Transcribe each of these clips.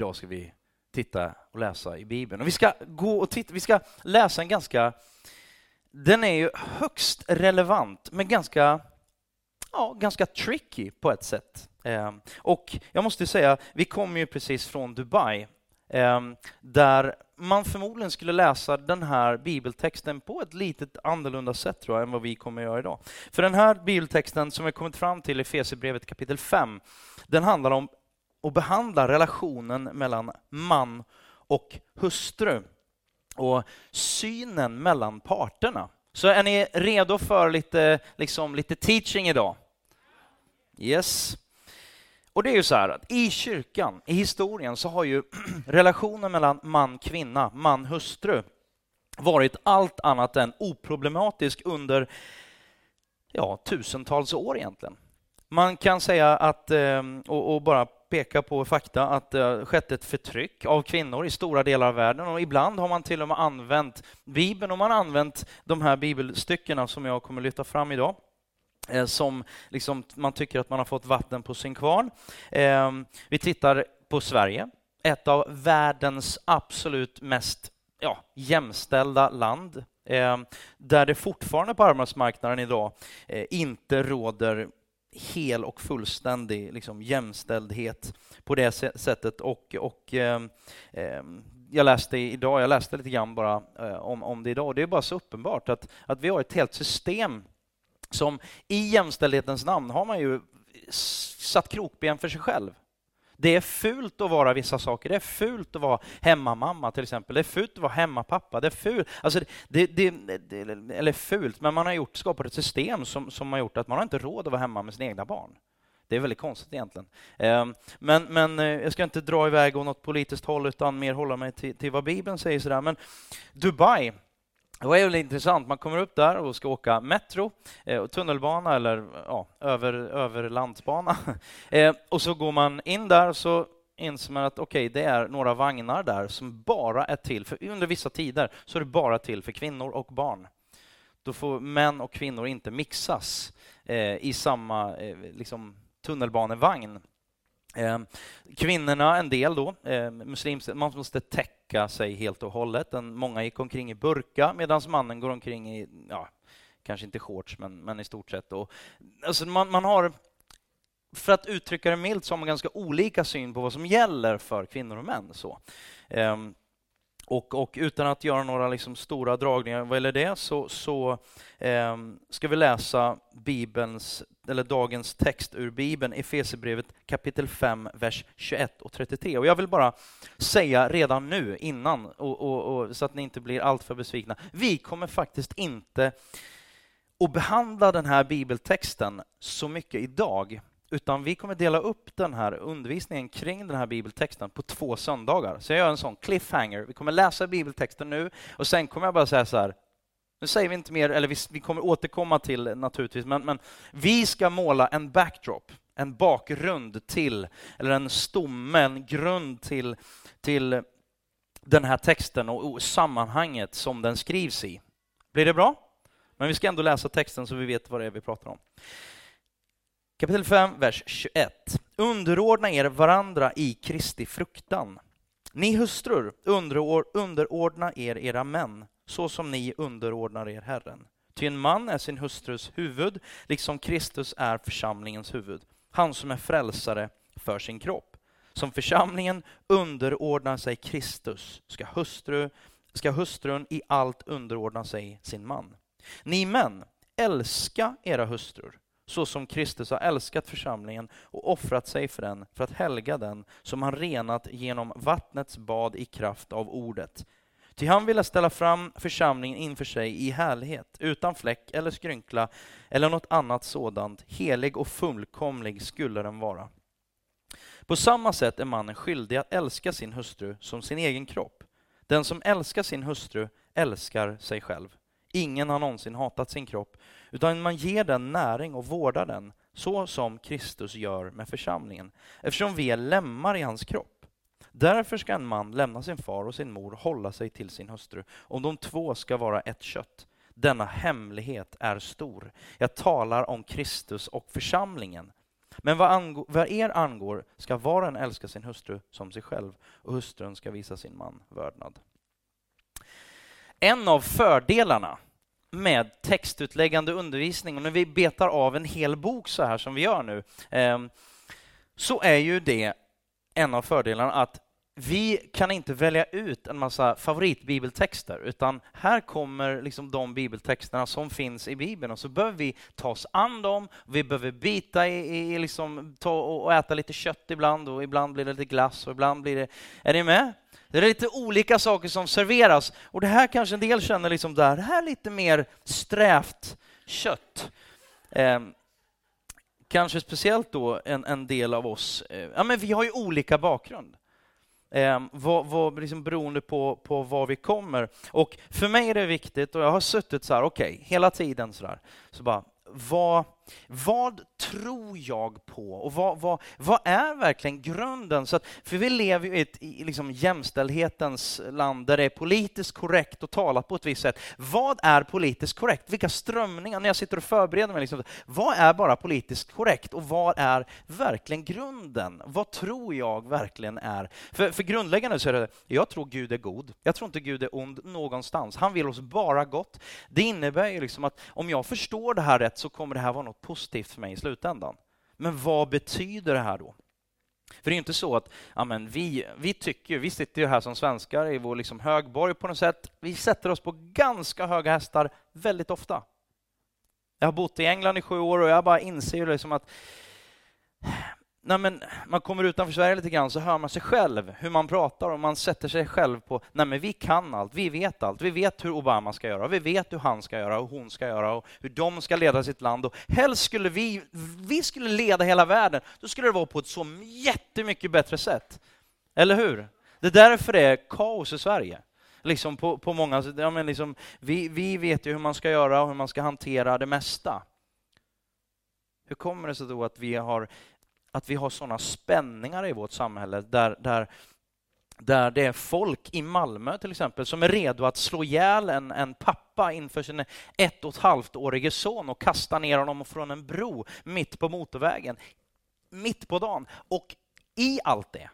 Idag ska vi titta och läsa i Bibeln. Och vi ska gå och titta, vi ska läsa en ganska, den är ju högst relevant, men ganska, ja, ganska tricky på ett sätt. Ehm, och jag måste säga, vi kommer ju precis från Dubai, ehm, där man förmodligen skulle läsa den här bibeltexten på ett lite annorlunda sätt tror jag, än vad vi kommer att göra idag. För den här bibeltexten som vi kommit fram till i Efesierbrevet kapitel 5, den handlar om och behandlar relationen mellan man och hustru och synen mellan parterna. Så är ni redo för lite, liksom, lite teaching idag? Yes. Och det är ju så här att i kyrkan, i historien, så har ju relationen mellan man-kvinna, man-hustru varit allt annat än oproblematisk under ja, tusentals år egentligen. Man kan säga att, ehm, och, och bara peka på fakta, att det har skett ett förtryck av kvinnor i stora delar av världen och ibland har man till och med använt Bibeln och man har använt de här bibelstyckena som jag kommer lyfta fram idag eh, som liksom man tycker att man har fått vatten på sin kvarn. Ehm, vi tittar på Sverige, ett av världens absolut mest ja, jämställda land, ehm, där det fortfarande på arbetsmarknaden idag eh, inte råder hel och fullständig liksom, jämställdhet på det sättet. Och, och eh, eh, jag läste idag, jag läste lite grann bara eh, om, om det idag, och det är bara så uppenbart att, att vi har ett helt system som i jämställdhetens namn har man ju satt krokben för sig själv. Det är fult att vara vissa saker. Det är fult att vara hemmamamma till exempel. Det är fult att vara hemmapappa. Det är fult. Alltså, det, det, det, eller fult, men man har gjort, skapat ett system som, som har gjort att man har inte råd att vara hemma med sina egna barn. Det är väldigt konstigt egentligen. Ehm, men, men eh, jag ska inte dra iväg åt något politiskt håll utan mer hålla mig till, till vad Bibeln säger. Sådär. Men Dubai det var väldigt intressant. Man kommer upp där och ska åka metro, eh, tunnelbana eller ja, över, över landsbana. Eh, och så går man in där och så inser man att okej, okay, det är några vagnar där som bara är till för, under vissa tider, så är det bara till för kvinnor och barn. Då får män och kvinnor inte mixas eh, i samma eh, liksom, tunnelbanevagn. Ehm, kvinnorna, en del då, ehm, muslimska, man måste täcka sig helt och hållet. Många gick omkring i burka medan mannen går omkring i, ja, kanske inte shorts, men, men i stort sett. Då. Alltså man, man har, för att uttrycka det milt, så har man ganska olika syn på vad som gäller för kvinnor och män. Så. Ehm, och, och, utan att göra några liksom stora dragningar vad gäller det så, så eh, ska vi läsa Bibelns, eller dagens text ur Bibeln, Efesierbrevet kapitel 5, vers 21 och 33. Och jag vill bara säga redan nu, innan, och, och, och, så att ni inte blir alltför besvikna, vi kommer faktiskt inte att behandla den här bibeltexten så mycket idag, utan vi kommer dela upp den här undervisningen kring den här bibeltexten på två söndagar. Så jag gör en sån cliffhanger. Vi kommer läsa bibeltexten nu och sen kommer jag bara säga så här, nu säger vi inte mer, eller vi, vi kommer återkomma till naturligtvis, men, men vi ska måla en backdrop, en bakgrund till, eller en stomme, en grund till, till den här texten och, och sammanhanget som den skrivs i. Blir det bra? Men vi ska ändå läsa texten så vi vet vad det är vi pratar om. Kapitel 5, vers 21. Underordna er varandra i Kristi fruktan. Ni hustrur, underordna er era män, så som ni underordnar er Herren. Ty en man är sin hustrus huvud, liksom Kristus är församlingens huvud, han som är frälsare för sin kropp. Som församlingen underordnar sig Kristus, ska, hustru, ska hustrun i allt underordna sig sin man. Ni män, älska era hustrur, så som Kristus har älskat församlingen och offrat sig för den, för att helga den, som han renat genom vattnets bad i kraft av ordet. Ty han ville ställa fram församlingen inför sig i härlighet, utan fläck eller skrynkla eller något annat sådant. Helig och fullkomlig skulle den vara. På samma sätt är mannen skyldig att älska sin hustru som sin egen kropp. Den som älskar sin hustru älskar sig själv. Ingen har någonsin hatat sin kropp, utan man ger den näring och vårdar den, så som Kristus gör med församlingen, eftersom vi är lemmar i hans kropp. Därför ska en man lämna sin far och sin mor och hålla sig till sin hustru, om de två ska vara ett kött. Denna hemlighet är stor. Jag talar om Kristus och församlingen. Men vad, angår, vad er angår ska var och en älska sin hustru som sig själv och hustrun ska visa sin man vördnad. En av fördelarna med textutläggande undervisning, och när vi betar av en hel bok så här som vi gör nu, ehm, så är ju det en av fördelarna att vi kan inte välja ut en massa favoritbibeltexter, utan här kommer liksom de bibeltexterna som finns i Bibeln och så behöver vi ta oss an dem. Vi behöver bita i, i liksom, ta och äta lite kött ibland och ibland blir det lite glass och ibland blir det... Är ni med? Det är lite olika saker som serveras och det här kanske en del känner liksom där, det här är lite mer strävt kött. Eh, kanske speciellt då en, en del av oss, eh, ja men vi har ju olika bakgrund. Eh, vad, vad, liksom beroende på, på var vi kommer. Och för mig är det viktigt, och jag har suttit så här, okej, okay, hela tiden så där, så bara, vad, vad tror jag på och vad, vad, vad är verkligen grunden? Så att, för vi lever ju i ett i liksom jämställdhetens land där det är politiskt korrekt att tala på ett visst sätt. Vad är politiskt korrekt? Vilka strömningar? När jag sitter och förbereder mig, liksom, vad är bara politiskt korrekt och vad är verkligen grunden? Vad tror jag verkligen är? För, för grundläggande så är det, jag tror Gud är god. Jag tror inte Gud är ond någonstans. Han vill oss bara gott. Det innebär ju liksom att om jag förstår det här rätt så kommer det här vara något positivt för mig i slutändan. Men vad betyder det här då? För det är inte så att ja, men vi, vi tycker, vi sitter ju här som svenskar i vår liksom högborg på något sätt. Vi sätter oss på ganska höga hästar väldigt ofta. Jag har bott i England i sju år och jag bara inser liksom att Nej, men man kommer utanför Sverige lite grann så hör man sig själv, hur man pratar och man sätter sig själv på, nej men vi kan allt, vi vet allt, vi vet hur Obama ska göra, vi vet hur han ska göra och hon ska göra och hur de ska leda sitt land och helst skulle vi, vi skulle leda hela världen, då skulle det vara på ett så jättemycket bättre sätt. Eller hur? Det är därför det är kaos i Sverige. Liksom på, på många, ja men liksom, vi, vi vet ju hur man ska göra och hur man ska hantera det mesta. Hur kommer det sig då att vi har att vi har sådana spänningar i vårt samhälle där, där, där det är folk i Malmö till exempel som är redo att slå ihjäl en, en pappa inför sin ett och ett halvt årige son och kasta ner honom från en bro mitt på motorvägen, mitt på dagen. Och i allt det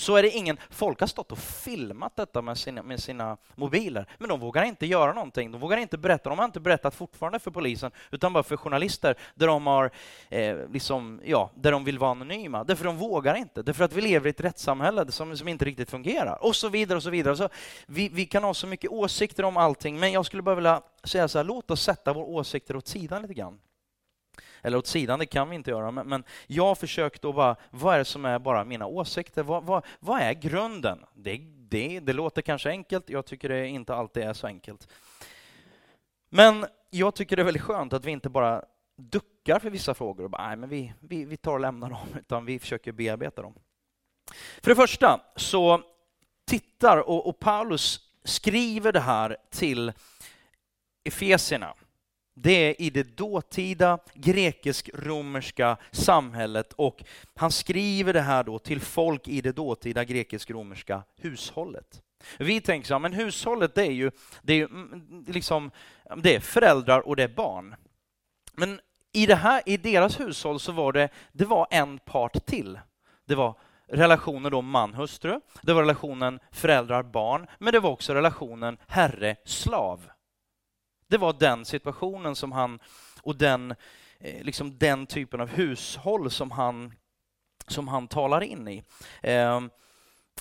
så är det ingen... Folk har stått och filmat detta med sina, med sina mobiler, men de vågar inte göra någonting. De vågar inte berätta. De har inte berättat fortfarande för polisen, utan bara för journalister, där de, har, eh, liksom, ja, där de vill vara anonyma. Därför de vågar inte. Därför att vi lever i ett rättssamhälle som, som inte riktigt fungerar. Och så vidare. och så vidare. Så vi, vi kan ha så mycket åsikter om allting, men jag skulle bara vilja säga så här, låt oss sätta våra åsikter åt sidan lite grann eller åt sidan, det kan vi inte göra. Men, men jag har försökt att bara, vad är det som är bara mina åsikter? Vad, vad, vad är grunden? Det, det, det låter kanske enkelt, jag tycker det inte alltid är så enkelt. Men jag tycker det är väldigt skönt att vi inte bara duckar för vissa frågor och bara, nej, men vi, vi, vi tar och lämnar dem, utan vi försöker bearbeta dem. För det första så tittar, och, och Paulus skriver det här till Efesierna det är i det dåtida grekisk-romerska samhället och han skriver det här då till folk i det dåtida grekisk-romerska hushållet. Vi tänker så här, men hushållet det är ju det är, ju, mm, mm, liksom, det är föräldrar och det är barn. Men i, det här, i deras hushåll så var det, det var en part till. Det var relationen då man-hustru, det var relationen föräldrar-barn, men det var också relationen herre-slav. Det var den situationen som han, och den, eh, liksom den typen av hushåll som han, som han talar in i. Ehm,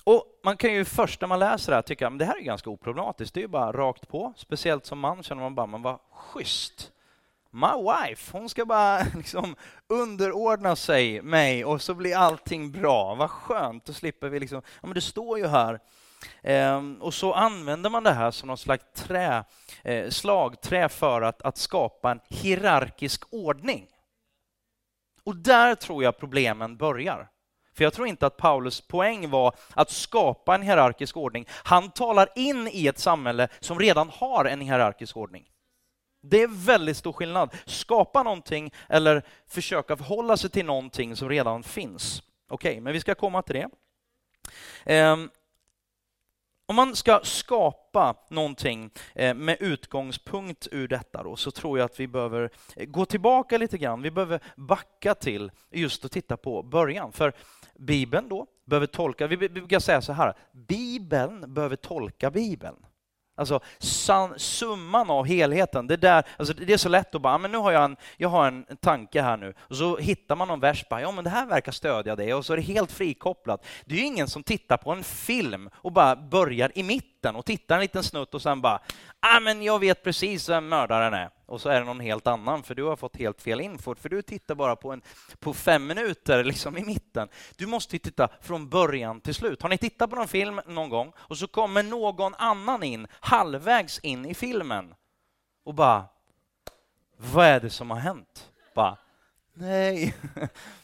och Man kan ju först när man läser det här tycka att det här är ganska oproblematiskt. Det är ju bara rakt på. Speciellt som man känner man bara, men vad schysst. My wife, hon ska bara liksom underordna sig mig och så blir allting bra. Vad skönt, då slipper vi liksom... Ja, men det står ju här Ehm, och så använder man det här som någon slags trä, eh, slagträ för att, att skapa en hierarkisk ordning. Och där tror jag problemen börjar. För jag tror inte att Paulus poäng var att skapa en hierarkisk ordning. Han talar in i ett samhälle som redan har en hierarkisk ordning. Det är väldigt stor skillnad. Skapa någonting eller försöka förhålla sig till någonting som redan finns. Okej, okay, men vi ska komma till det. Ehm, om man ska skapa någonting eh, med utgångspunkt ur detta då, så tror jag att vi behöver eh, gå tillbaka lite grann. Vi behöver backa till just att titta på början. För Bibeln då behöver tolka, vi brukar säga så här, Bibeln behöver tolka Bibeln. Alltså summan av helheten. Det, där, alltså det är så lätt att bara, ah, men nu har jag en, jag har en tanke här nu. Och så hittar man någon vers, bara, ja men det här verkar stödja det. Och så är det helt frikopplat. Det är ju ingen som tittar på en film och bara börjar i mitten och tittar en liten snutt och sen bara, ah, men jag vet precis vem mördaren är och så är det någon helt annan, för du har fått helt fel info, för du tittar bara på, en, på fem minuter liksom i mitten. Du måste titta från början till slut. Har ni tittat på någon film någon gång och så kommer någon annan in halvvägs in i filmen och bara, vad är det som har hänt? Bara, nej.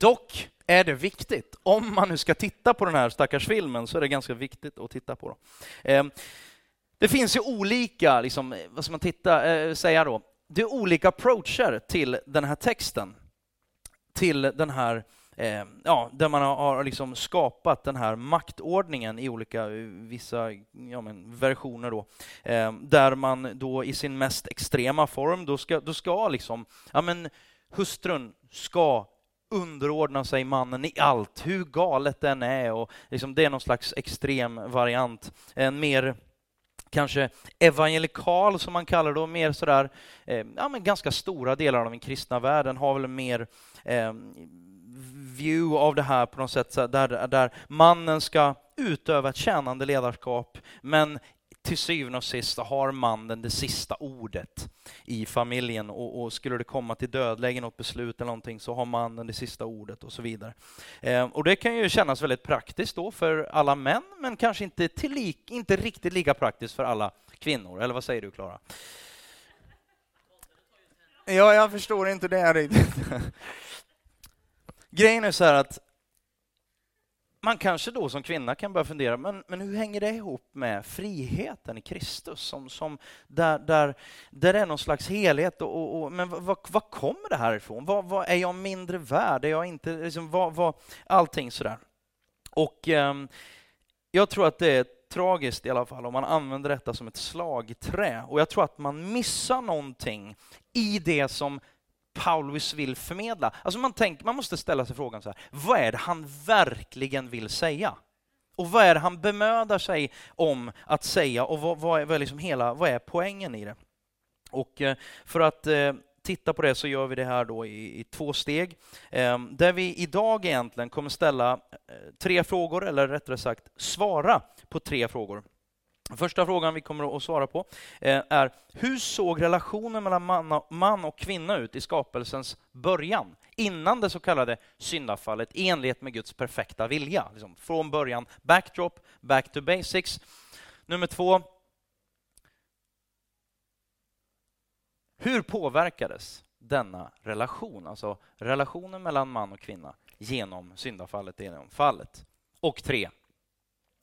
Dock är det viktigt, om man nu ska titta på den här stackars filmen, så är det ganska viktigt att titta på. Dem. Ehm, det finns ju olika, liksom, vad ska man titta, eh, säga då, det är olika approacher till den här texten. Till den här, ehm, ja, där man har liksom skapat den här maktordningen i olika, eh, vissa ja, men, versioner då. Ehm, där man då i sin mest extrema form, då ska, då ska liksom, ja men hustrun ska underordna sig mannen i allt, hur galet den är. Och liksom, det är någon slags extrem variant. En mer kanske evangelikal som man kallar det, och mer sådär, eh, ja men ganska stora delar av den kristna världen har väl mer eh, view av det här på något sätt, där, där mannen ska utöva ett tjänande ledarskap, men till syvende och sist har mannen det sista ordet i familjen och, och, skulle det komma till dödläge, något beslut eller någonting, så har mannen det sista ordet och så vidare. Eh, och det kan ju kännas väldigt praktiskt då för alla män, men kanske inte, till inte riktigt lika praktiskt för alla kvinnor. Eller vad säger du, Klara? Ja, jag förstår inte det riktigt. Grejen är så här att man kanske då som kvinna kan börja fundera, men, men hur hänger det ihop med friheten i Kristus? Som, som där, där, där är någon slags helhet, och, och, och men vad, vad kommer det här ifrån? Vad, vad, är jag mindre värd? Är jag inte, liksom, vad, vad, allting sådär. Och eh, jag tror att det är tragiskt i alla fall om man använder detta som ett slagträ. Och jag tror att man missar någonting i det som Paulus vill förmedla. Alltså man, tänker, man måste ställa sig frågan så här, vad är det han verkligen vill säga? Och vad är det han bemödar sig om att säga och vad, vad, är, vad, är, liksom hela, vad är poängen i det? Och eh, för att eh, titta på det så gör vi det här då i, i två steg. Eh, där vi idag egentligen kommer ställa tre frågor, eller rättare sagt svara på tre frågor. Första frågan vi kommer att svara på eh, är hur såg relationen mellan man och kvinna ut i skapelsens början? Innan det så kallade syndafallet i enlighet med Guds perfekta vilja. Liksom från början, backdrop, back to basics. Nummer två. Hur påverkades denna relation, alltså relationen mellan man och kvinna genom syndafallet, genom fallet? Och tre.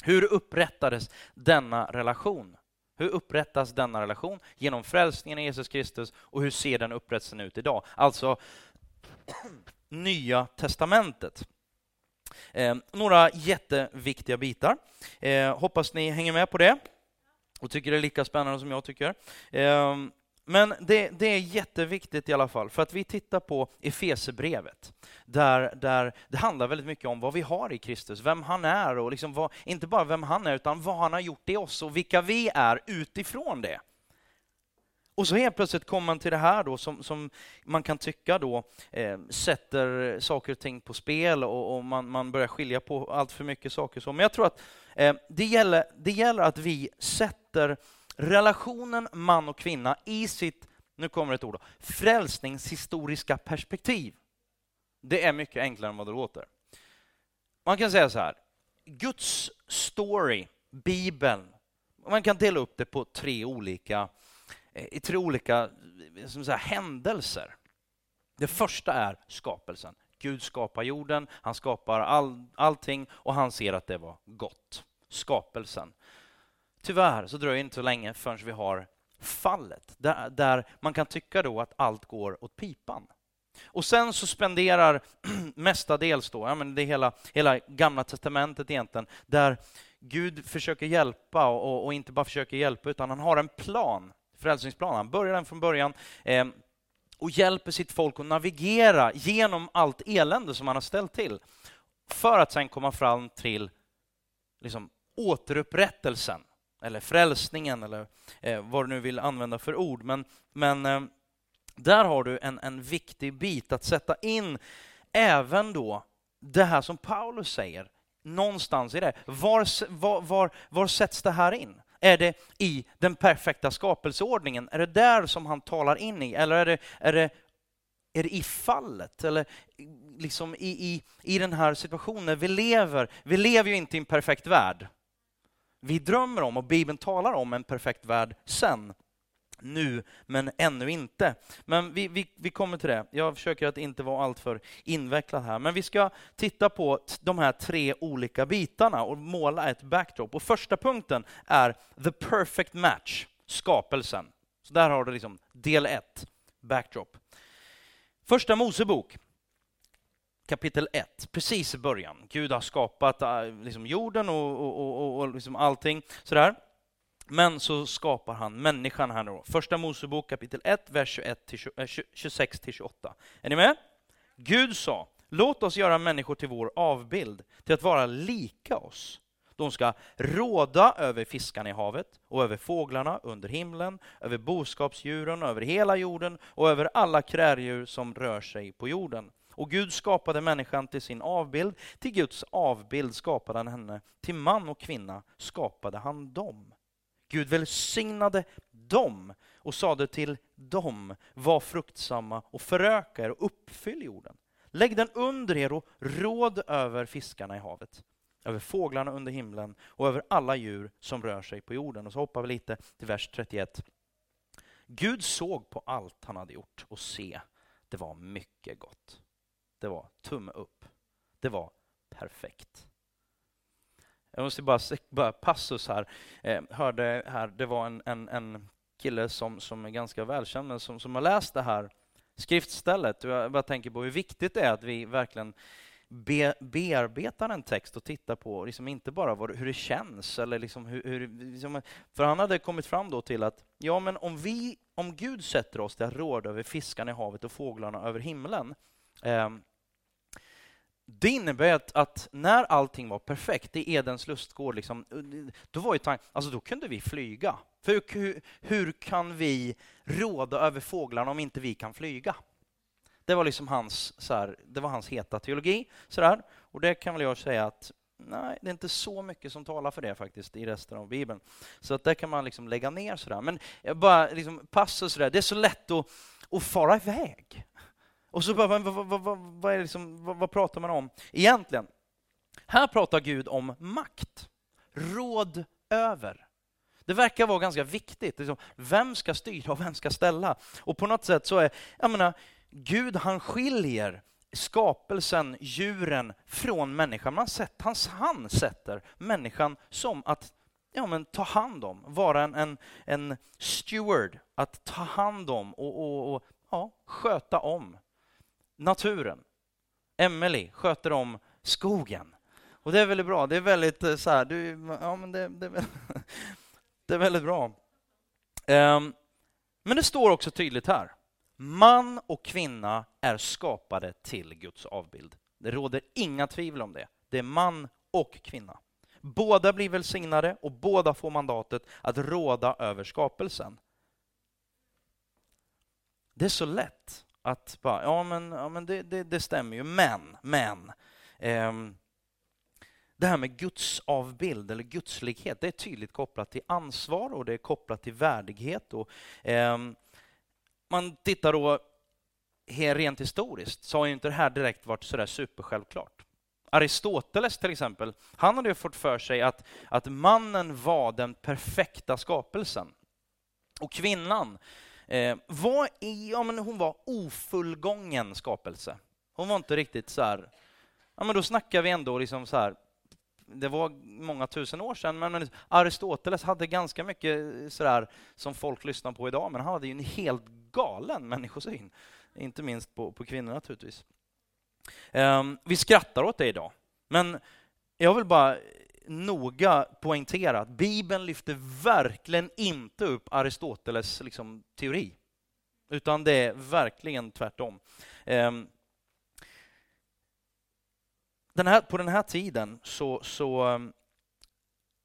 Hur upprättades denna relation? Hur upprättas denna relation? Genom frälsningen i Jesus Kristus och hur ser den upprättelsen ut idag? Alltså Nya testamentet. Eh, några jätteviktiga bitar. Eh, hoppas ni hänger med på det och tycker det är lika spännande som jag tycker. Eh, men det, det, är jätteviktigt i alla fall, för att vi tittar på Efesebrevet, där, där det handlar väldigt mycket om vad vi har i Kristus, vem han är och liksom vad, inte bara vem han är, utan vad han har gjort i oss och vilka vi är utifrån det. Och så helt plötsligt kommer man till det här då som, som man kan tycka då eh, sätter saker och ting på spel och, och, man, man börjar skilja på allt för mycket saker. Så. Men jag tror att eh, det, gäller, det gäller att vi sätter relationen man och kvinna i sitt, nu kommer ett ord, då, frälsningshistoriska perspektiv. Det är mycket enklare än vad det låter. Man kan säga så här, Guds story, Bibeln, man kan dela upp det på tre olika, i tre olika som säga, händelser. Det första är skapelsen. Gud skapar jorden, han skapar all, allting och han ser att det var gott. Skapelsen tyvärr så dröjer det inte så länge förrän vi har fallet, där, där man kan tycka då att allt går åt pipan. Och sen så spenderar mestadels då, ja men det är hela, hela gamla testamentet egentligen, där Gud försöker hjälpa och, och, inte bara försöker hjälpa, utan han har en plan, frälsningsplan. Han börjar den från början eh, och hjälper sitt folk att navigera genom allt elände som han har ställt till, för att sen komma fram till liksom, återupprättelsen, eller frälsningen, eller eh, vad du nu vill använda för ord. Men, men eh, där har du en, en viktig bit att sätta in även då det här som Paulus säger, någonstans i det. Var, var, var, var sätts det här in? Är det i den perfekta skapelseordningen? Är det där som han talar in i? Eller är det, är det, är det i fallet? Eller liksom i, i, i den här situationen vi lever? Vi lever ju inte i en perfekt värld. Vi drömmer om, och Bibeln talar om, en perfekt värld sen nu, men ännu inte. Men vi, vi, vi kommer till det. Jag försöker att inte vara alltför invecklad här. Men vi ska titta på de här tre olika bitarna och måla ett backdrop. Och första punkten är the perfect match, skapelsen. Så där har du liksom del ett, backdrop. Första Mosebok, kapitel 1, precis i början. Gud har skapat äh, liksom jorden och, och, och, och liksom allting sådär. Men så skapar han människan här nu. Första Mosebok kapitel 1, vers 26-28. Äh, Är ni med? Gud sa, låt oss göra människor till vår avbild, till att vara lika oss. De ska råda över fiskarna i havet och över fåglarna under himlen, över boskapsdjuren, över hela jorden och över alla kräldjur som rör sig på jorden. Och Gud skapade människan till sin avbild, till Guds avbild skapade han henne, till man och kvinna skapade han dem. Gud välsignade dem och sade till dem, var fruktsamma och föröka er och uppfyll jorden. Lägg den under er och råd över fiskarna i havet, över fåglarna under himlen och över alla djur som rör sig på jorden. Och så hoppar vi lite till vers 31. Gud såg på allt han hade gjort och se, det var mycket gott. Det var tumme upp. Det var perfekt. Jag måste bara, bara passus här. Eh, hörde här, det var en, en, en kille som, som är ganska välkänd, men som, som har läst det här skriftstället. Jag bara tänker på hur viktigt det är att vi verkligen be, bearbetar en text och tittar på liksom inte bara vad, hur det känns. Eller liksom hur, hur liksom, för han hade kommit fram då till att ja, men om, vi, om Gud sätter oss till att råda över fiskarna i havet och fåglarna över himlen, Ehm, det innebär att, att, när allting var perfekt i Edens lustgård, liksom, eh, då, var ju tanken, alltså då kunde vi flyga. För hur, hur, kan vi råda över fåglarna om inte vi kan flyga? Det var liksom hans, så här, det var hans heta teologi. Så där. Och det kan väl jag säga att nej, det är inte så mycket som talar för det faktiskt i resten av Bibeln. Så att det kan man liksom lägga ner sådär. Men bara liksom passus sådär, det är så lätt att, att fara iväg. Och så bara, vad, vad, vad, vad, är liksom, vad, vad pratar man om egentligen? Här pratar Gud om makt, råd över. Det verkar vara ganska viktigt. Liksom, vem ska styra och vem ska ställa? Och på något sätt så är, jag menar, Gud han skiljer skapelsen, djuren, från människan. Man sett, han, han sätter människan som att ja, men ta hand om, vara en, en, en steward, att ta hand om och, och, och ja, sköta om naturen. Emelie sköter om skogen. Och det är väldigt bra. Det är väldigt eh, så här, du, ja, men det, det, det är väldigt bra. Um, men det står också tydligt här. Man och kvinna är skapade till Guds avbild. Det råder inga tvivel om det. Det är man och kvinna. Båda blir välsignade och båda får mandatet att råda över skapelsen. Det är så lätt att bara, ja men, ja, men det, det, det stämmer ju, men, men. Ehm, det här med Guds avbild eller gudslighet, det är tydligt kopplat till ansvar och det är kopplat till värdighet. Och, eh, man tittar då rent historiskt så har ju inte det här direkt varit sådär supersjälvklart. Aristoteles till exempel, han hade ju fått för sig att, att mannen var den perfekta skapelsen. Och kvinnan, Eh, vad är, ja, men hon var ofullgången skapelse. Hon var inte riktigt så här... Ja, men då snackar vi ändå liksom så här... Det var många tusen år sedan, men Aristoteles hade ganska mycket sådär som folk lyssnar på idag, men han hade ju en helt galen människosyn. Inte minst på, på kvinnor naturligtvis. Um, vi skrattar åt det idag, men jag vill bara noga poängtera att Bibeln lyfter verkligen inte upp Aristoteles liksom, teori. Utan det är verkligen tvärtom. Ehm, den här, på den här tiden så, så ehm,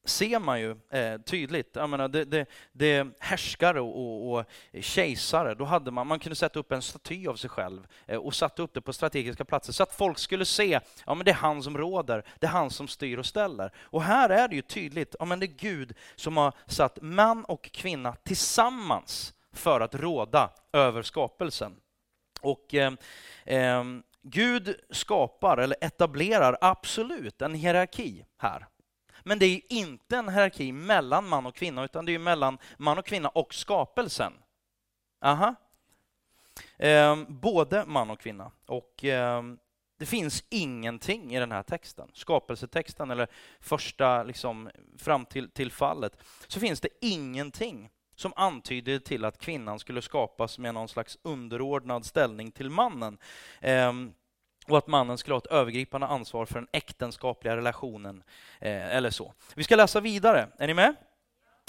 ser man ju eh, tydligt. Jag menar, det, det, det härskare och, och, och, kejsare, då hade man, man kunde sätta upp en staty av sig själv eh, och satte upp det på strategiska platser så att folk skulle se, ja men det är han som råder, det är han som styr och ställer. Och här är det ju tydligt, ja men det är Gud som har satt man och kvinna tillsammans för att råda över skapelsen. Och eh, eh, Gud skapar eller etablerar absolut en hierarki här. Men det är inte en hierarki mellan man och kvinna, utan det är mellan man och kvinna och skapelsen. Aha. Ehm, både man och kvinna. Och ehm, det finns ingenting i den här texten, skapelsetexten eller första, liksom, fram till, till fallet, så finns det ingenting som antyder till att kvinnan skulle skapas med någon slags underordnad ställning till mannen. Eh, och att mannen skulle ha ett övergripande ansvar för den äktenskapliga relationen eh, eller så. Vi ska läsa vidare. Är ni med?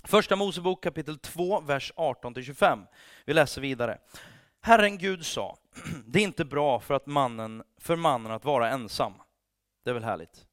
Första Mosebok kapitel 2, vers 18-25. Vi läser vidare. Herren Gud sa, det är inte bra för, att mannen, för mannen att vara ensam. Det är väl härligt?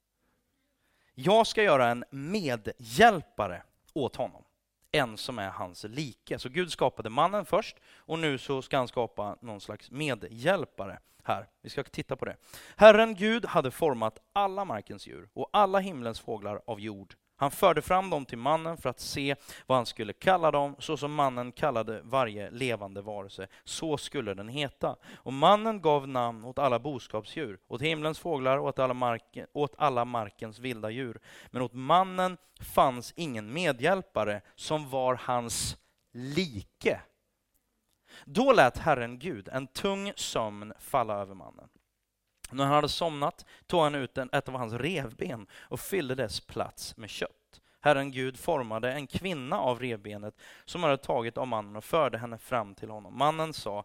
Jag ska göra en medhjälpare åt honom, en som är hans like. Så Gud skapade mannen först och nu så ska han skapa någon slags medhjälpare här. Vi ska titta på det. Herren Gud hade format alla markens djur och alla himlens fåglar av jord. Han förde fram dem till mannen för att se vad han skulle kalla dem, så som mannen kallade varje levande varelse. Så skulle den heta. Och mannen gav namn åt alla boskapsdjur, åt himlens fåglar och åt alla, marken, åt alla markens vilda djur. Men åt mannen fanns ingen medhjälpare som var hans like. Då lät Herren Gud en tung sömn falla över mannen. När han hade somnat tog han ut ett av hans revben och fyllde dess plats med kött. Herren Gud formade en kvinna av revbenet som hade tagit av mannen och förde henne fram till honom. Mannen sa,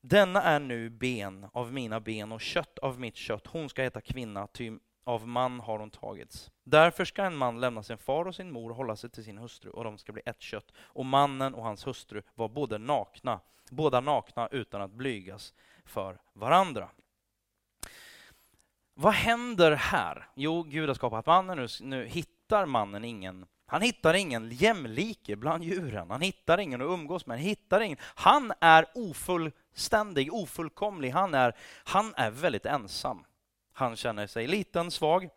denna är nu ben av mina ben och kött av mitt kött. Hon ska heta kvinna, ty av man har hon tagits. Därför ska en man lämna sin far och sin mor och hålla sig till sin hustru och de ska bli ett kött. Och mannen och hans hustru var både nakna, båda nakna utan att blygas för varandra. Vad händer här? Jo, Gud har skapat mannen, nu, nu hittar mannen ingen han hittar ingen jämlike bland djuren, han hittar ingen att umgås med, han hittar ingen. Han är ofullständig, ofullkomlig, han är, han är väldigt ensam. Han känner sig liten, svag,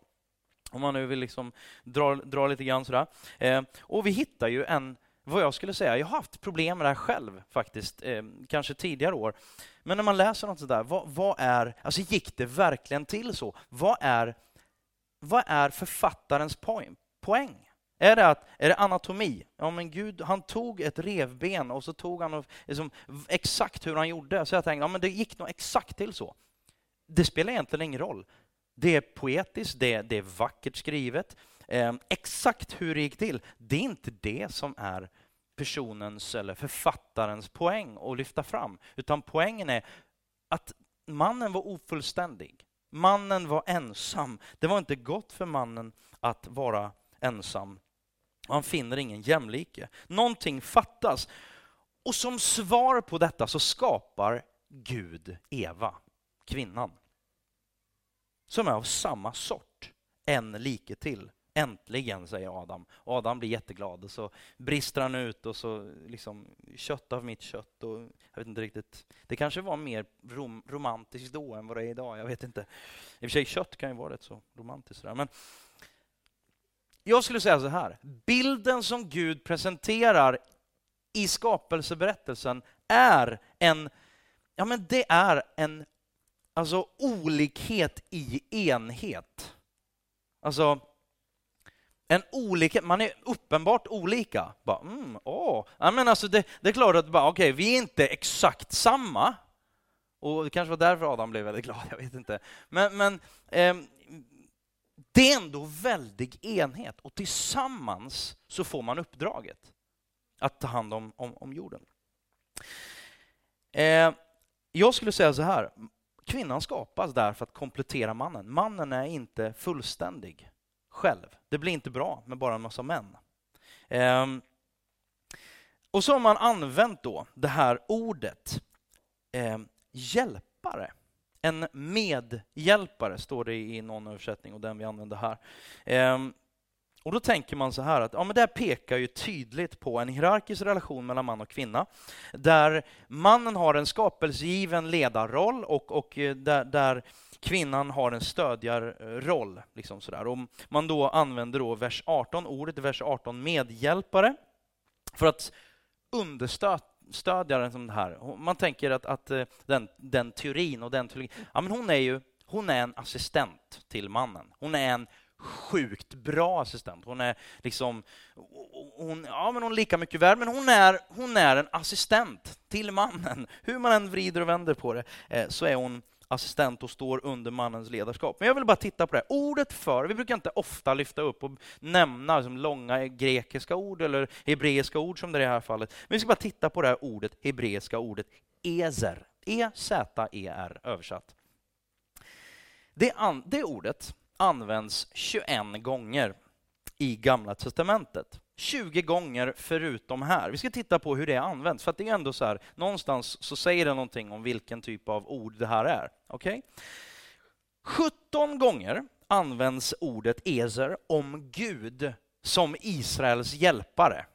om man nu vill liksom dra, dra lite grann sådär. Eh, och vi hittar ju en, vad jag skulle säga, jag har haft problem med det här själv faktiskt, eh, kanske tidigare år. Men när man läser något sådär, vad, vad är, alltså gick det verkligen till så? Vad är, vad är författarens poäng? poäng? Är det, att, är det anatomi? Ja, men Gud, han tog ett revben och så tog han och, liksom, exakt hur han gjorde. Så jag tänkte, ja, men det gick nog exakt till så det spelar egentligen ingen roll. Det är poetiskt, det är, det är vackert skrivet. Eh, exakt hur det gick till, det är inte det som är personens eller författarens poäng att lyfta fram, utan poängen är att mannen var ofullständig. Mannen var ensam. Det var inte gott för mannen att vara ensam. Han finner ingen jämlike. Någonting fattas. Och som svar på detta så skapar Gud Eva kvinnan. Som är av samma sort, en like till. Äntligen, säger Adam. Adam blir jätteglad och så brister han ut och så liksom kött av mitt kött. Och jag vet inte riktigt. Det kanske var mer rom romantiskt då än vad det är idag. Jag vet inte. I och för sig, kött kan ju vara rätt så romantiskt. Där. Men jag skulle säga så här. Bilden som Gud presenterar i skapelseberättelsen är en, ja men det är en Alltså olikhet i enhet. Alltså, en olikhet, man är uppenbart olika. Bara, mm, åh. Ja, men alltså det, det är klart att bara, okay, vi är inte exakt samma. Och Det kanske var därför Adam blev väldigt glad, jag vet inte. Men, men eh, det är ändå väldig enhet och tillsammans så får man uppdraget att ta hand om, om, om jorden. Eh, jag skulle säga så här, Kvinnan skapas där för att komplettera mannen. Mannen är inte fullständig själv. Det blir inte bra med bara en massa män. Ehm. och så har man använt då det här ordet eh, hjälpare. En medhjälpare står det i någon översättning och den vi använder här. Eh, och då tänker man så här att ja, men det här pekar ju tydligt på en hierarkisk relation mellan man och kvinna, där mannen har en skapelsegiven ledarroll och, och eh, där, där kvinnan har en stödjarroll. Liksom sådär. Och man då använder då vers 18, ordet vers 18, medhjälpare, för att understödja den som det här. Man tänker att, att eh, den, den teorin och den teorin, ja, men hon är ju hon är en assistent till mannen. Hon är en sjukt bra assistent. Hon är liksom, hon, ja men hon är lika mycket värd, men hon är, hon är en assistent till mannen. Hur man än vrider och vänder på det eh, så är hon assistent och står under mannens ledarskap. Men jag vill bara titta på det här. Ordet för, vi brukar inte ofta lyfta upp och nämna liksom långa grekiska ord eller hebreiska ord som det är i det här fallet. Men vi ska bara titta på det här ordet, hebreiska ordet ezer. E-Z-E-R översatt. Det, det ordet används 21 gånger i Gamla testamentet. 20 gånger förutom här. Vi ska titta på hur det används, för det är ändå så här, någonstans så säger det någonting om vilken typ av ord det här är. Okay? 17 gånger används ordet Ezer om Gud som Israels hjälpare.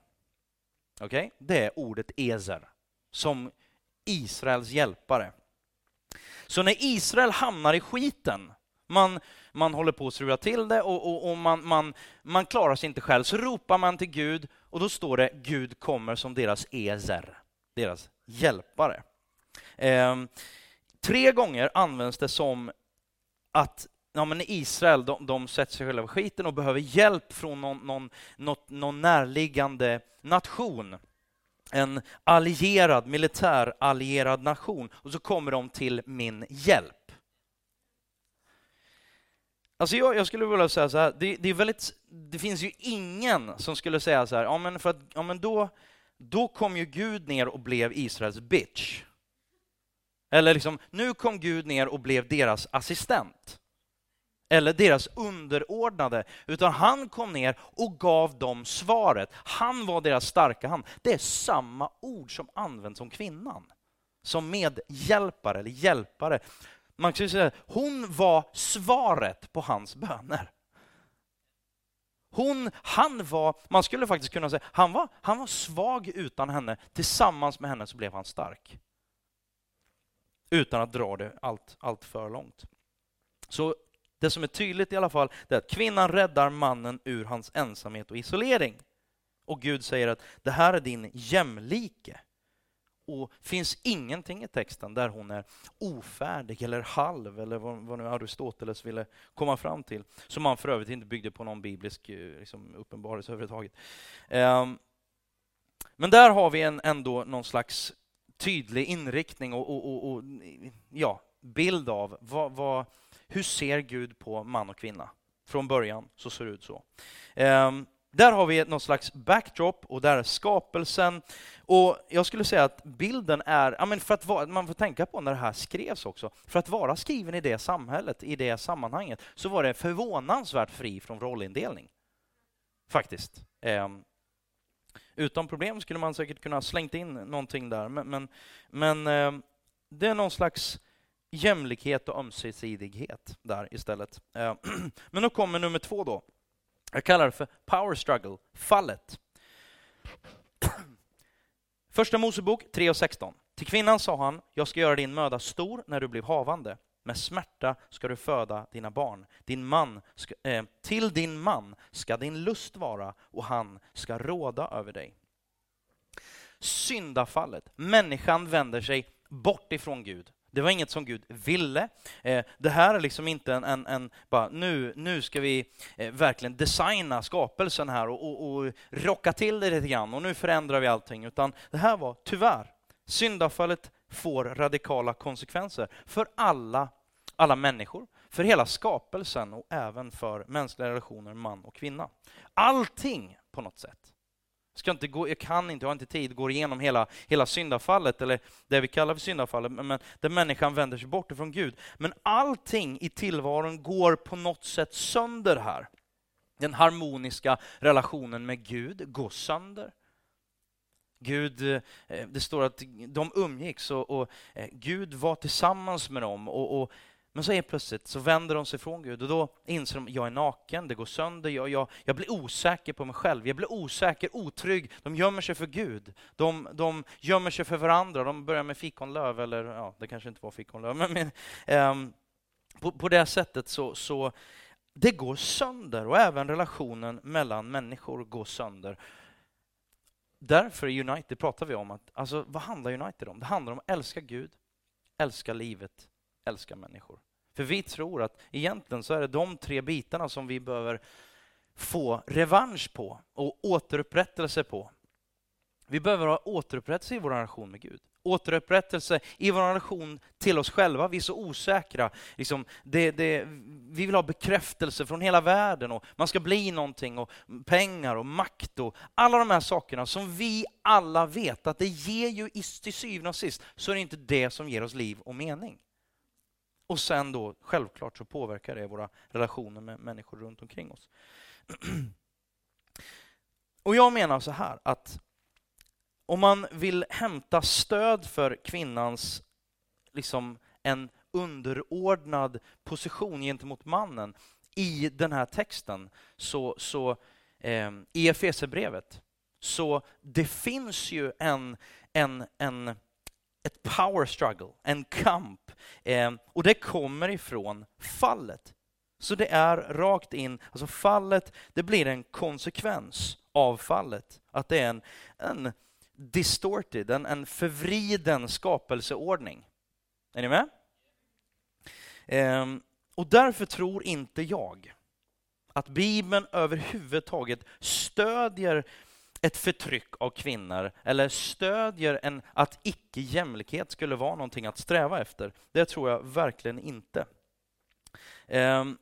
Okay? Det är ordet Ezer, som Israels hjälpare. Så när Israel hamnar i skiten, man man håller på att strula till det och, och, och, man, man, man klarar sig inte själv. Så ropar man till Gud och då står det Gud kommer som deras ezer, deras hjälpare. Eh, tre gånger används det som att ja, men Israel de, de sätter sig själva i skiten och behöver hjälp från någon, någon, något, någon närliggande nation en allierad, militär allierad nation och så kommer de till min hjälp. Alltså jag, jag, skulle vilja säga så här, det, det, är väldigt, det finns ju ingen som skulle säga så här, ja men, för att, ja men då, då kom ju Gud ner och blev Israels bitch. Eller liksom, nu kom Gud ner och blev deras assistent. Eller deras underordnade, utan han kom ner och gav dem svaret. Han var deras starka hand. Det är samma ord som används om kvinnan. Som medhjälpare eller hjälpare. Man kan säga hon var svaret på hans böner. Hon, han var, man skulle faktiskt kunna säga, han var, han var svag utan henne. Tillsammans med henne så blev han stark. Utan att dra det allt, allt för långt. Så det som är tydligt i alla fall, är att kvinnan räddar mannen ur hans ensamhet och isolering. Och Gud säger att det här är din jämlike och finns ingenting i texten där hon är ofärdig eller halv eller vad, vad nu Aristoteles ville komma fram till, som han för övrigt inte byggde på någon biblisk eh, liksom, uppenbarelse överhuvudtaget. Um, men där har vi en, ändå någon slags tydlig inriktning och, och, och, och ja, bild av vad, vad, hur ser Gud på man och kvinna. Från början så ser det ut så. Um, där har vi någon slags backdrop och där är skapelsen. Och jag skulle säga att bilden är, ja men för att vara, man får tänka på när det här skrevs också, för att vara skriven i det samhället, i det sammanhanget, så var det förvånansvärt fri från rollindelning. Faktiskt. Eh, utan problem skulle man säkert kunna slängt in någonting där, men, men, men eh, det är någon slags jämlikhet och ömsesidighet där istället. Eh, men då kommer nummer två då. Jag kallar det för power struggle, fallet. Första Mosebok 3 och 16. Till kvinnan sa han, jag ska göra din möda stor när du blir havande. Med smärta ska du föda dina barn. Din man ska, eh, till din man ska din lust vara och han ska råda över dig. Syndafallet. Människan vänder sig bort ifrån Gud. Det var inget som Gud ville. Eh, det här är liksom inte en, en, en bara nu, nu ska vi eh, verkligen designa skapelsen här och, och, och rocka till det lite grann och nu förändrar vi allting. Utan det här var tyvärr, syndafallet får radikala konsekvenser för alla, alla människor, för hela skapelsen och även för mänskliga relationer man och kvinna. Allting på något sätt Ska inte gå, jag kan inte, jag har inte tid, går igenom hela, hela syndafallet, eller det vi kallar för syndafallet, men, där människan vänder sig bort ifrån Gud. Men allting i tillvaron går på något sätt sönder här. Den harmoniska relationen med Gud går sönder. Gud, eh, det står att de umgicks och, och eh, Gud var tillsammans med dem. Och, och, men så är plötsligt så vänder de sig från Gud och då inser de jag är naken, det går sönder, jag, jag, jag blir osäker på mig själv, jag blir osäker, otrygg. De gömmer sig för Gud, de, de gömmer sig för varandra, de börjar med fikonlöv, eller ja, det kanske inte var fikonlöv, men, men um, på, på det sättet så, så det går sönder och även relationen mellan människor går sönder. Därför i United pratar vi om att, alltså vad handlar United om? Det handlar om att älska Gud, älska livet, älska människor. För vi tror att egentligen så är det de tre bitarna som vi behöver få revansch på och återupprättelse på. Vi behöver ha återupprättelse i vår relation med Gud. Återupprättelse i vår relation till oss själva. Vi är så osäkra. Liksom det, det, vi vill ha bekräftelse från hela världen och man ska bli någonting och pengar och makt och alla de här sakerna som vi alla vet att det ger ju till syvende och sist så är det inte det som ger oss liv och mening. Och sen då självklart så påverkar det våra relationer med människor runt omkring oss. Och jag menar så här att om man vill hämta stöd för kvinnans liksom en underordnad position gentemot mannen i den här texten, så, så eh, i Efesierbrevet, så det finns ju en, en, en, ett power struggle, en kamp. Eh, och det kommer ifrån fallet. Så det är rakt in, alltså fallet, det blir en konsekvens av fallet. Att det är en, en distorted, en, en förvriden skapelseordning. Är ni med? Ehm, och därför tror inte jag att Bibeln överhuvudtaget stödjer ett förtryck av kvinnor eller stödjer en, att icke-jämlikhet skulle vara någonting att sträva efter. Det tror jag verkligen inte. Ehm,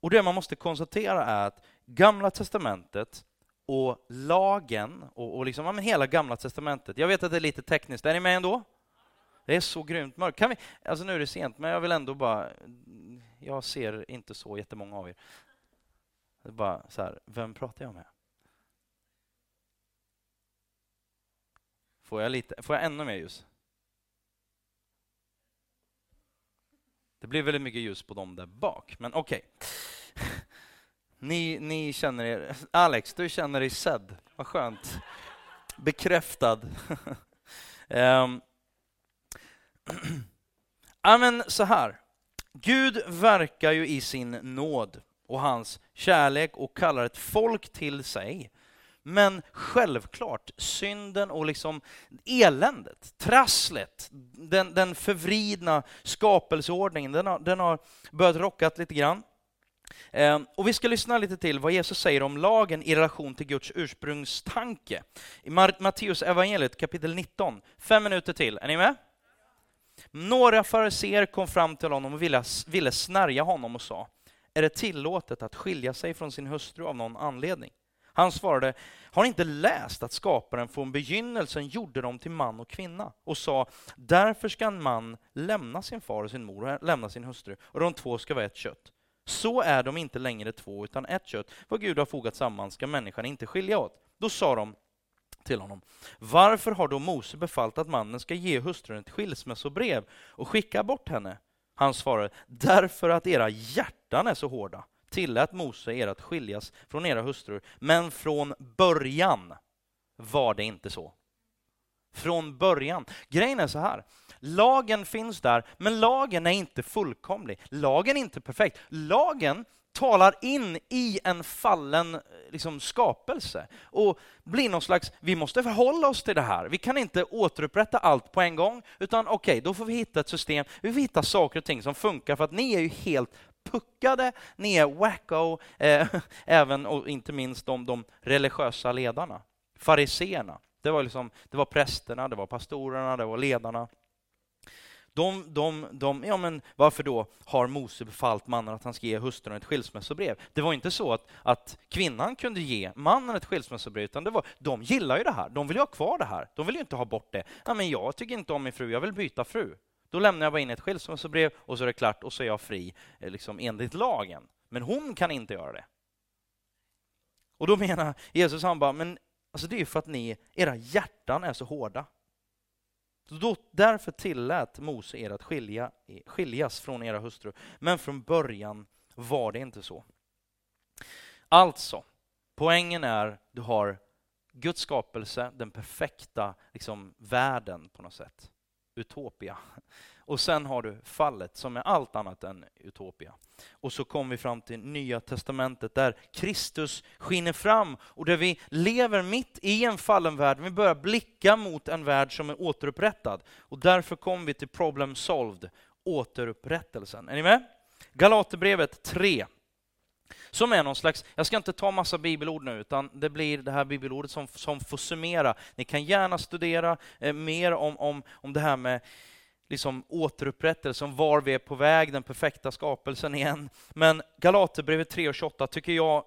och Det man måste konstatera är att Gamla testamentet och lagen och, och liksom, ja, men hela Gamla testamentet. Jag vet att det är lite tekniskt, är ni med ändå? Det är så grymt mörkt. Kan vi, alltså nu är det sent, men jag vill ändå bara... Jag ser inte så jättemånga av er. Det är bara så här, vem pratar jag med? Får jag, lite, får jag ännu mer ljus? Det blir väldigt mycket ljus på dem där bak, men okej. Okay. Ni, ni känner er... Alex, du känner dig sedd. Vad skönt. Bekräftad. um. men så här. Gud verkar ju i sin nåd och hans kärlek och kallar ett folk till sig. Men självklart, synden och liksom eländet, trasslet, den, den förvridna skapelseordningen, den har, den har börjat rockat lite grann. Ehm, och vi ska lyssna lite till vad Jesus säger om lagen i relation till Guds ursprungstanke. I Matteus evangeliet kapitel 19. Fem minuter till. Är ni med? Några fariseer kom fram till honom och ville, ville snärja honom och sa, är det tillåtet att skilja sig från sin hustru av någon anledning? Han svarade, har inte läst att skaparen från begynnelsen gjorde dem till man och kvinna och sa, därför ska en man lämna sin far och sin mor och lämna sin hustru och de två ska vara ett kött. Så är de inte längre två utan ett kött. Vad Gud har fogat samman ska människan inte skilja åt. Då sa de till honom. Varför har då Mose befallt att mannen ska ge hustrun ett skilsmässobrev och skicka bort henne? Han svarade, därför att era hjärtan är så hårda tillät Mose er att skiljas från era hustrur, men från början var det inte så. Från början. Grejen är så här, Lagen finns där, men lagen är inte fullkomlig. Lagen är inte perfekt. Lagen talar in i en fallen liksom, skapelse och blir någon slags, vi måste förhålla oss till det här. Vi kan inte återupprätta allt på en gång, utan okej, okay, då får vi hitta ett system, vi får hitta saker och ting som funkar för att ni är ju helt puckade, ner wacko, eh, även och inte minst de, de religiösa ledarna, fariseerna. Det var, liksom, det var prästerna, det var pastorerna, det var ledarna. De, de, de, ja men varför då har Mose befallt mannen att han ska ge hustrun ett skilsmässobrev? Det var inte så att, att kvinnan kunde ge mannen ett skilsmässobrev, utan det var, de gillar ju det här. De vill ju ha kvar det här. De vill ju inte ha bort det. Ja, men jag tycker inte om min fru, jag vill byta fru. Då lämnar jag bara in ett skilsmässobrev och så är det klart och så är jag fri eh, liksom, enligt lagen. Men hon kan inte göra det. Och då menar Jesus, han bara, men alltså det är ju för att ni, era hjärtan är så hårda. Så då, därför tillät Mose er att skilja, eh, skiljas från era hustrur. Men från början var det inte så. Alltså, poängen är, du har Guds skapelse, den perfekta liksom, världen på något sätt. Utopia. Och sen har du fallet som är allt annat än utopia. Och så kommer vi fram till Nya Testamentet där Kristus skiner fram och där vi lever mitt i en fallen värld. Vi börjar blicka mot en värld som är återupprättad. Och därför kommer vi till problem solved, återupprättelsen. Är ni med? Galaterbrevet 3. Som är någon slags, jag ska inte ta massa bibelord nu, utan det blir det här bibelordet som, som får summera. Ni kan gärna studera eh, mer om, om, om det här med liksom återupprättelse, om var vi är på väg, den perfekta skapelsen igen. Men Galaterbrevet 3 och 28 tycker jag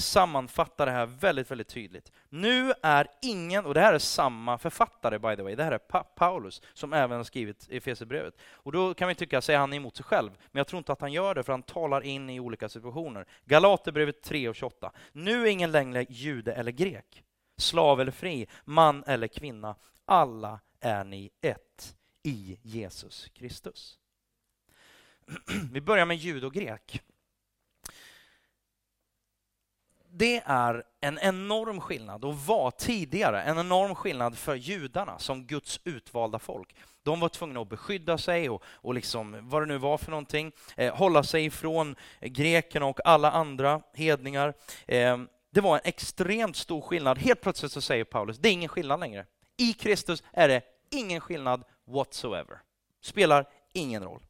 sammanfattar det här väldigt, väldigt tydligt. Nu är ingen, och det här är samma författare by the way, det här är pa Paulus som även har skrivit Efesierbrevet. Och då kan vi tycka, säger han emot sig själv? Men jag tror inte att han gör det, för han talar in i olika situationer. Galaterbrevet 3 och 28. Nu är ingen längre jude eller grek, slav eller fri, man eller kvinna. Alla är ni ett i Jesus Kristus. Vi börjar med jude och grek. Det är en enorm skillnad och var tidigare en enorm skillnad för judarna som Guds utvalda folk. De var tvungna att beskydda sig och, och liksom, vad det nu var för någonting, eh, hålla sig ifrån grekerna och alla andra hedningar. Eh, det var en extremt stor skillnad. Helt plötsligt så säger Paulus, det är ingen skillnad längre. I Kristus är det ingen skillnad whatsoever. Spelar ingen roll.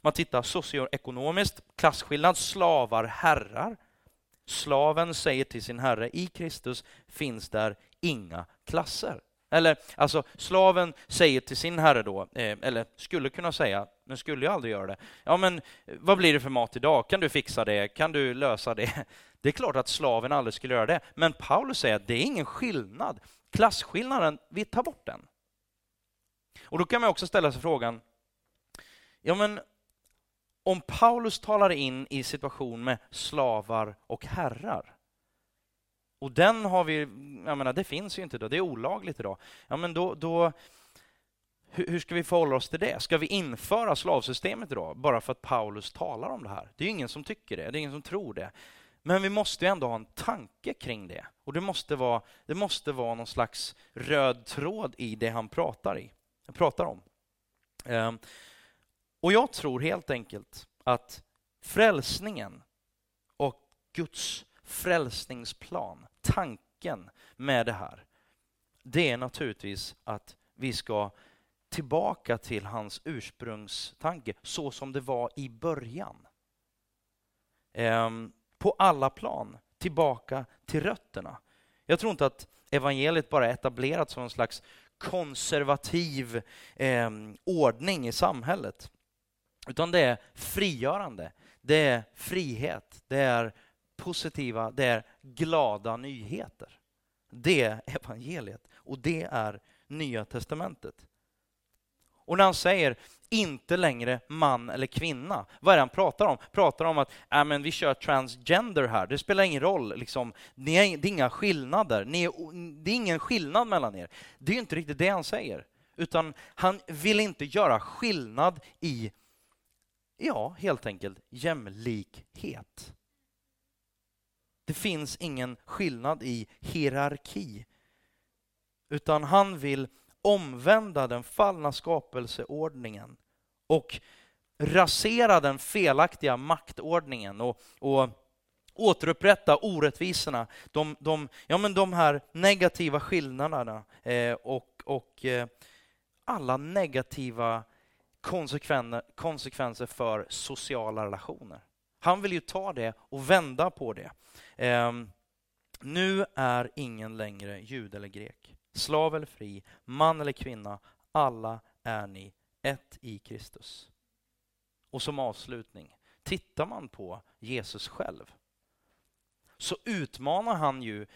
Man tittar socioekonomiskt, klasskillnad, slavar, herrar. Slaven säger till sin herre, i Kristus finns där inga klasser. Eller alltså, slaven säger till sin herre då, eh, eller skulle kunna säga, men skulle ju aldrig göra det. Ja, men vad blir det för mat idag? Kan du fixa det? Kan du lösa det? Det är klart att slaven aldrig skulle göra det. Men Paulus säger att det är ingen skillnad. Klasskillnaden, vi tar bort den. Och då kan man också ställa sig frågan, ja men om Paulus talar in i situation med slavar och herrar, och den har vi, jag menar det finns ju inte då, det är olagligt idag. Ja men då, då hur, hur ska vi förhålla oss till det? Ska vi införa slavsystemet idag bara för att Paulus talar om det här? Det är ingen som tycker det, det är ingen som tror det. Men vi måste ju ändå ha en tanke kring det. Och det måste vara, det måste vara någon slags röd tråd i det han pratar i pratar om. Ehm, och jag tror helt enkelt att frälsningen och Guds frälsningsplan, tanken med det här, det är naturligtvis att vi ska tillbaka till hans ursprungstanke, så som det var i början. Ehm, på alla plan, tillbaka till rötterna. Jag tror inte att evangeliet bara är etablerat som en slags konservativ eh, ordning i samhället. Utan det är frigörande, det är frihet, det är positiva, det är glada nyheter. Det är evangeliet och det är Nya testamentet. Och när han säger inte längre man eller kvinna, vad är det han pratar om? Pratar om att äh, men vi kör transgender här, det spelar ingen roll, liksom. Ni är, det är inga skillnader, Ni är, det är ingen skillnad mellan er. Det är inte riktigt det han säger, utan han vill inte göra skillnad i, ja, helt enkelt jämlikhet. Det finns ingen skillnad i hierarki, utan han vill omvända den fallna skapelseordningen och rasera den felaktiga maktordningen och, och återupprätta orättvisorna, de, de, ja, men de här negativa skillnaderna eh, och, och eh, alla negativa konsekvenser för sociala relationer. Han vill ju ta det och vända på det. Ehm, nu är ingen längre jude eller grek slav eller fri, man eller kvinna, alla är ni ett i Kristus. Och som avslutning, tittar man på Jesus själv så utmanar han ju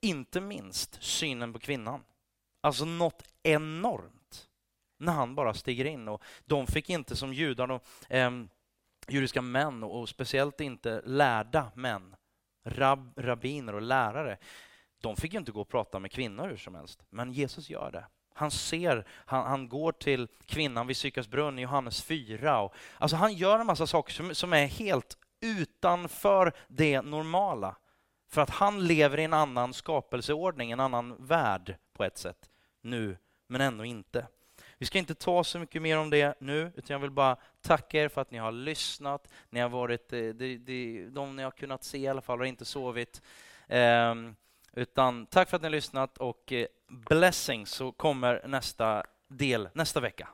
inte minst synen på kvinnan. Alltså något enormt när han bara stiger in. Och de fick inte som judar de, eh, judiska män och speciellt inte lärda män rab, rabbiner och lärare, de fick ju inte gå och prata med kvinnor hur som helst. Men Jesus gör det. Han ser, han, han går till kvinnan vid Sykars brunn i Johannes 4. Och, alltså han gör en massa saker som, som är helt utanför det normala. För att han lever i en annan skapelseordning, en annan värld på ett sätt. Nu, men ändå inte. Vi ska inte ta så mycket mer om det nu, utan jag vill bara tacka er för att ni har lyssnat. Ni har varit, eh, de, de, de ni har kunnat se i alla fall har inte sovit. Um, utan tack för att ni har lyssnat och eh, blessing blessings så kommer nästa del nästa vecka.